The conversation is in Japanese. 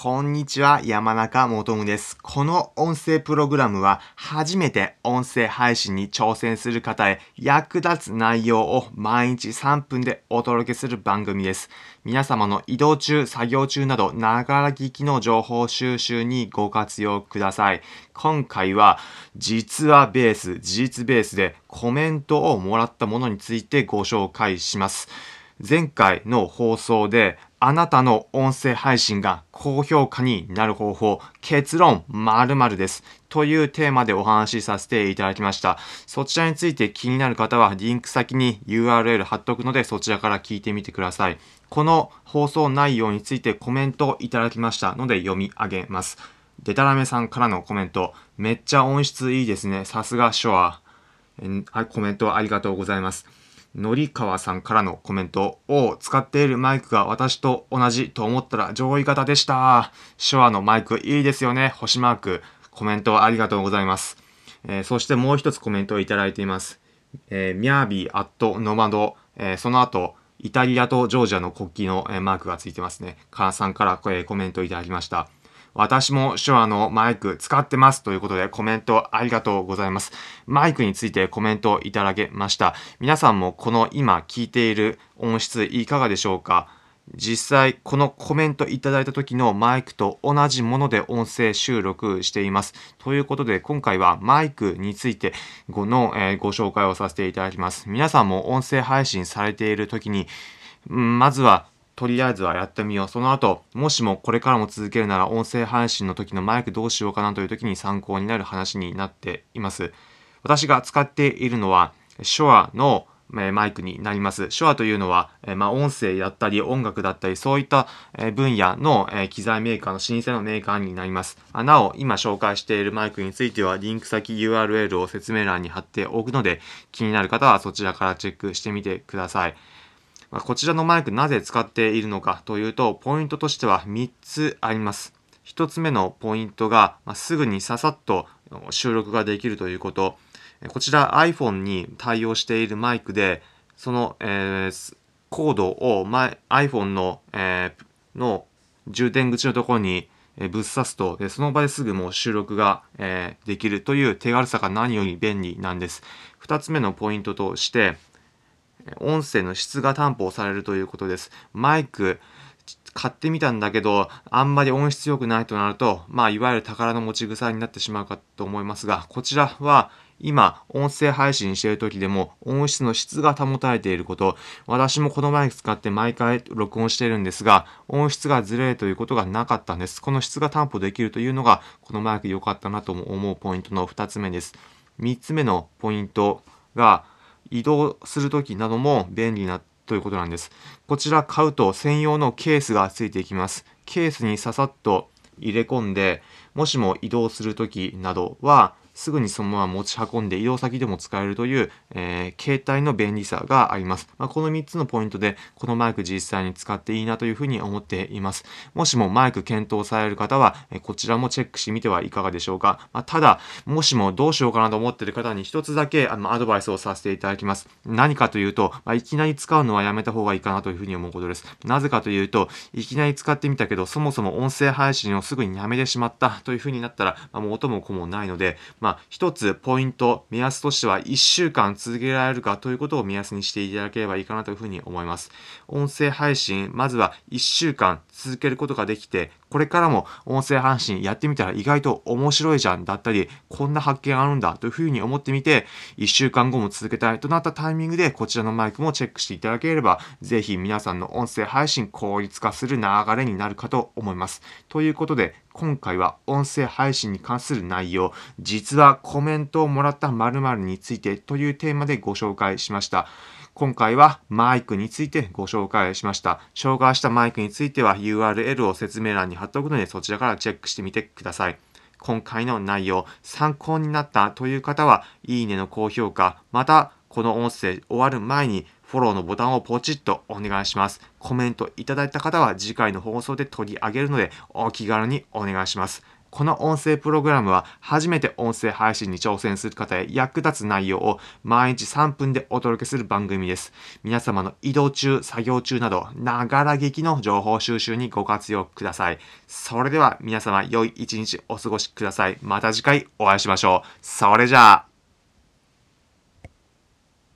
こんにちは、山中もとむです。この音声プログラムは、初めて音声配信に挑戦する方へ役立つ内容を毎日3分でお届けする番組です。皆様の移動中、作業中など、ながら聞きの情報収集にご活用ください。今回は、実はベース、事実ベースでコメントをもらったものについてご紹介します。前回の放送であなたの音声配信が高評価になる方法、結論〇〇です。というテーマでお話しさせていただきました。そちらについて気になる方はリンク先に URL 貼っとくのでそちらから聞いてみてください。この放送内容についてコメントをいただきましたので読み上げます。デタラメさんからのコメント、めっちゃ音質いいですね。さすがショア。コメントありがとうございます。のりかわさんからのコメントを使っているマイクが私と同じと思ったら上位型でした。手話のマイクいいですよね。星マーク。コメントありがとうございます。えー、そしてもう一つコメントをいただいています。えー、ミャービーアットノマド。えー、その後、イタリアとジョージアの国旗の、えマークがついてますね。母さんから、えコメントいただきました。私も手話のマイク使ってますということでコメントありがとうございます。マイクについてコメントいただけました。皆さんもこの今聞いている音質いかがでしょうか？実際このコメントいただいた時のマイクと同じもので音声収録しています。ということで今回はマイクについてごの、えー、ご紹介をさせていただきます。皆さんも音声配信されている時に、まずはとりあえずはやってみよう。その後、もしもこれからも続けるなら音声配信の時のマイクどうしようかなという時に参考になる話になっています。私が使っているのは、手話のマイクになります。手話というのは、まあ、音声だったり音楽だったりそういった分野の機材メーカーの老舗のメーカーになります。なお、今紹介しているマイクについてはリンク先 URL を説明欄に貼っておくので気になる方はそちらからチェックしてみてください。まあ、こちらのマイクなぜ使っているのかというと、ポイントとしては3つあります。1つ目のポイントが、まあ、すぐにささっと収録ができるということ。こちら iPhone に対応しているマイクで、その、えー、コードを iPhone の,、えー、の充電口のところにぶっ刺すと、その場ですぐもう収録が、えー、できるという手軽さが何より便利なんです。2つ目のポイントとして、音声の質が担保されるということです。マイク、買ってみたんだけど、あんまり音質良くないとなると、まあ、いわゆる宝の持ち腐になってしまうかと思いますが、こちらは、今、音声配信している時でも音質の質が保たれていること、私もこのマイク使って毎回録音しているんですが、音質がずれるということがなかったんです。この質が担保できるというのが、このマイク良かったなと思うポイントの2つ目です。3つ目のポイントが、移動する時なども便利なということなんです。こちら買うと専用のケースがついていきます。ケースにささっと入れ込んで、もしも移動する時などはすぐにそのまま持ち運んで移動先でも使えるという、えー、携帯の便利さがあります。まあ、この3つのポイントで、このマイク実際に使っていいなというふうに思っています。もしもマイク検討される方は、えこちらもチェックしてみてはいかがでしょうか。まあ、ただ、もしもどうしようかなと思っている方に一つだけあのアドバイスをさせていただきます。何かというと、まあ、いきなり使うのはやめた方がいいかなというふうに思うことです。なぜかというと、いきなり使ってみたけど、そもそも音声配信をすぐにやめてしまったというふうになったら、まあ、もう音も子もないので、まあ、一つポイント、目安としては1週間続けられるかということを目安にしていただければいいかなというふうに思います。音声配信、まずは1週間続けることができて、これからも音声配信やってみたら意外と面白いじゃんだったり、こんな発見あるんだというふうに思ってみて、1週間後も続けたいとなったタイミングでこちらのマイクもチェックしていただければ、ぜひ皆さんの音声配信効率化する流れになるかと思います。ということで、今回は音声配信に関する内容、実はコメントをもらった〇〇についてというテーマでご紹介しました。今回はマイクについてご紹介しました。紹介したマイクについては URL を説明欄に貼っておくのでそちらからチェックしてみてください。今回の内容、参考になったという方は、いいねの高評価、また、この音声終わる前にフォローのボタンをポチッとお願いします。コメントいただいた方は次回の放送で取り上げるのでお気軽にお願いします。この音声プログラムは初めて音声配信に挑戦する方へ役立つ内容を毎日3分でお届けする番組です。皆様の移動中、作業中など、ながら劇の情報収集にご活用ください。それでは皆様良い一日お過ごしください。また次回お会いしましょう。それじゃあ。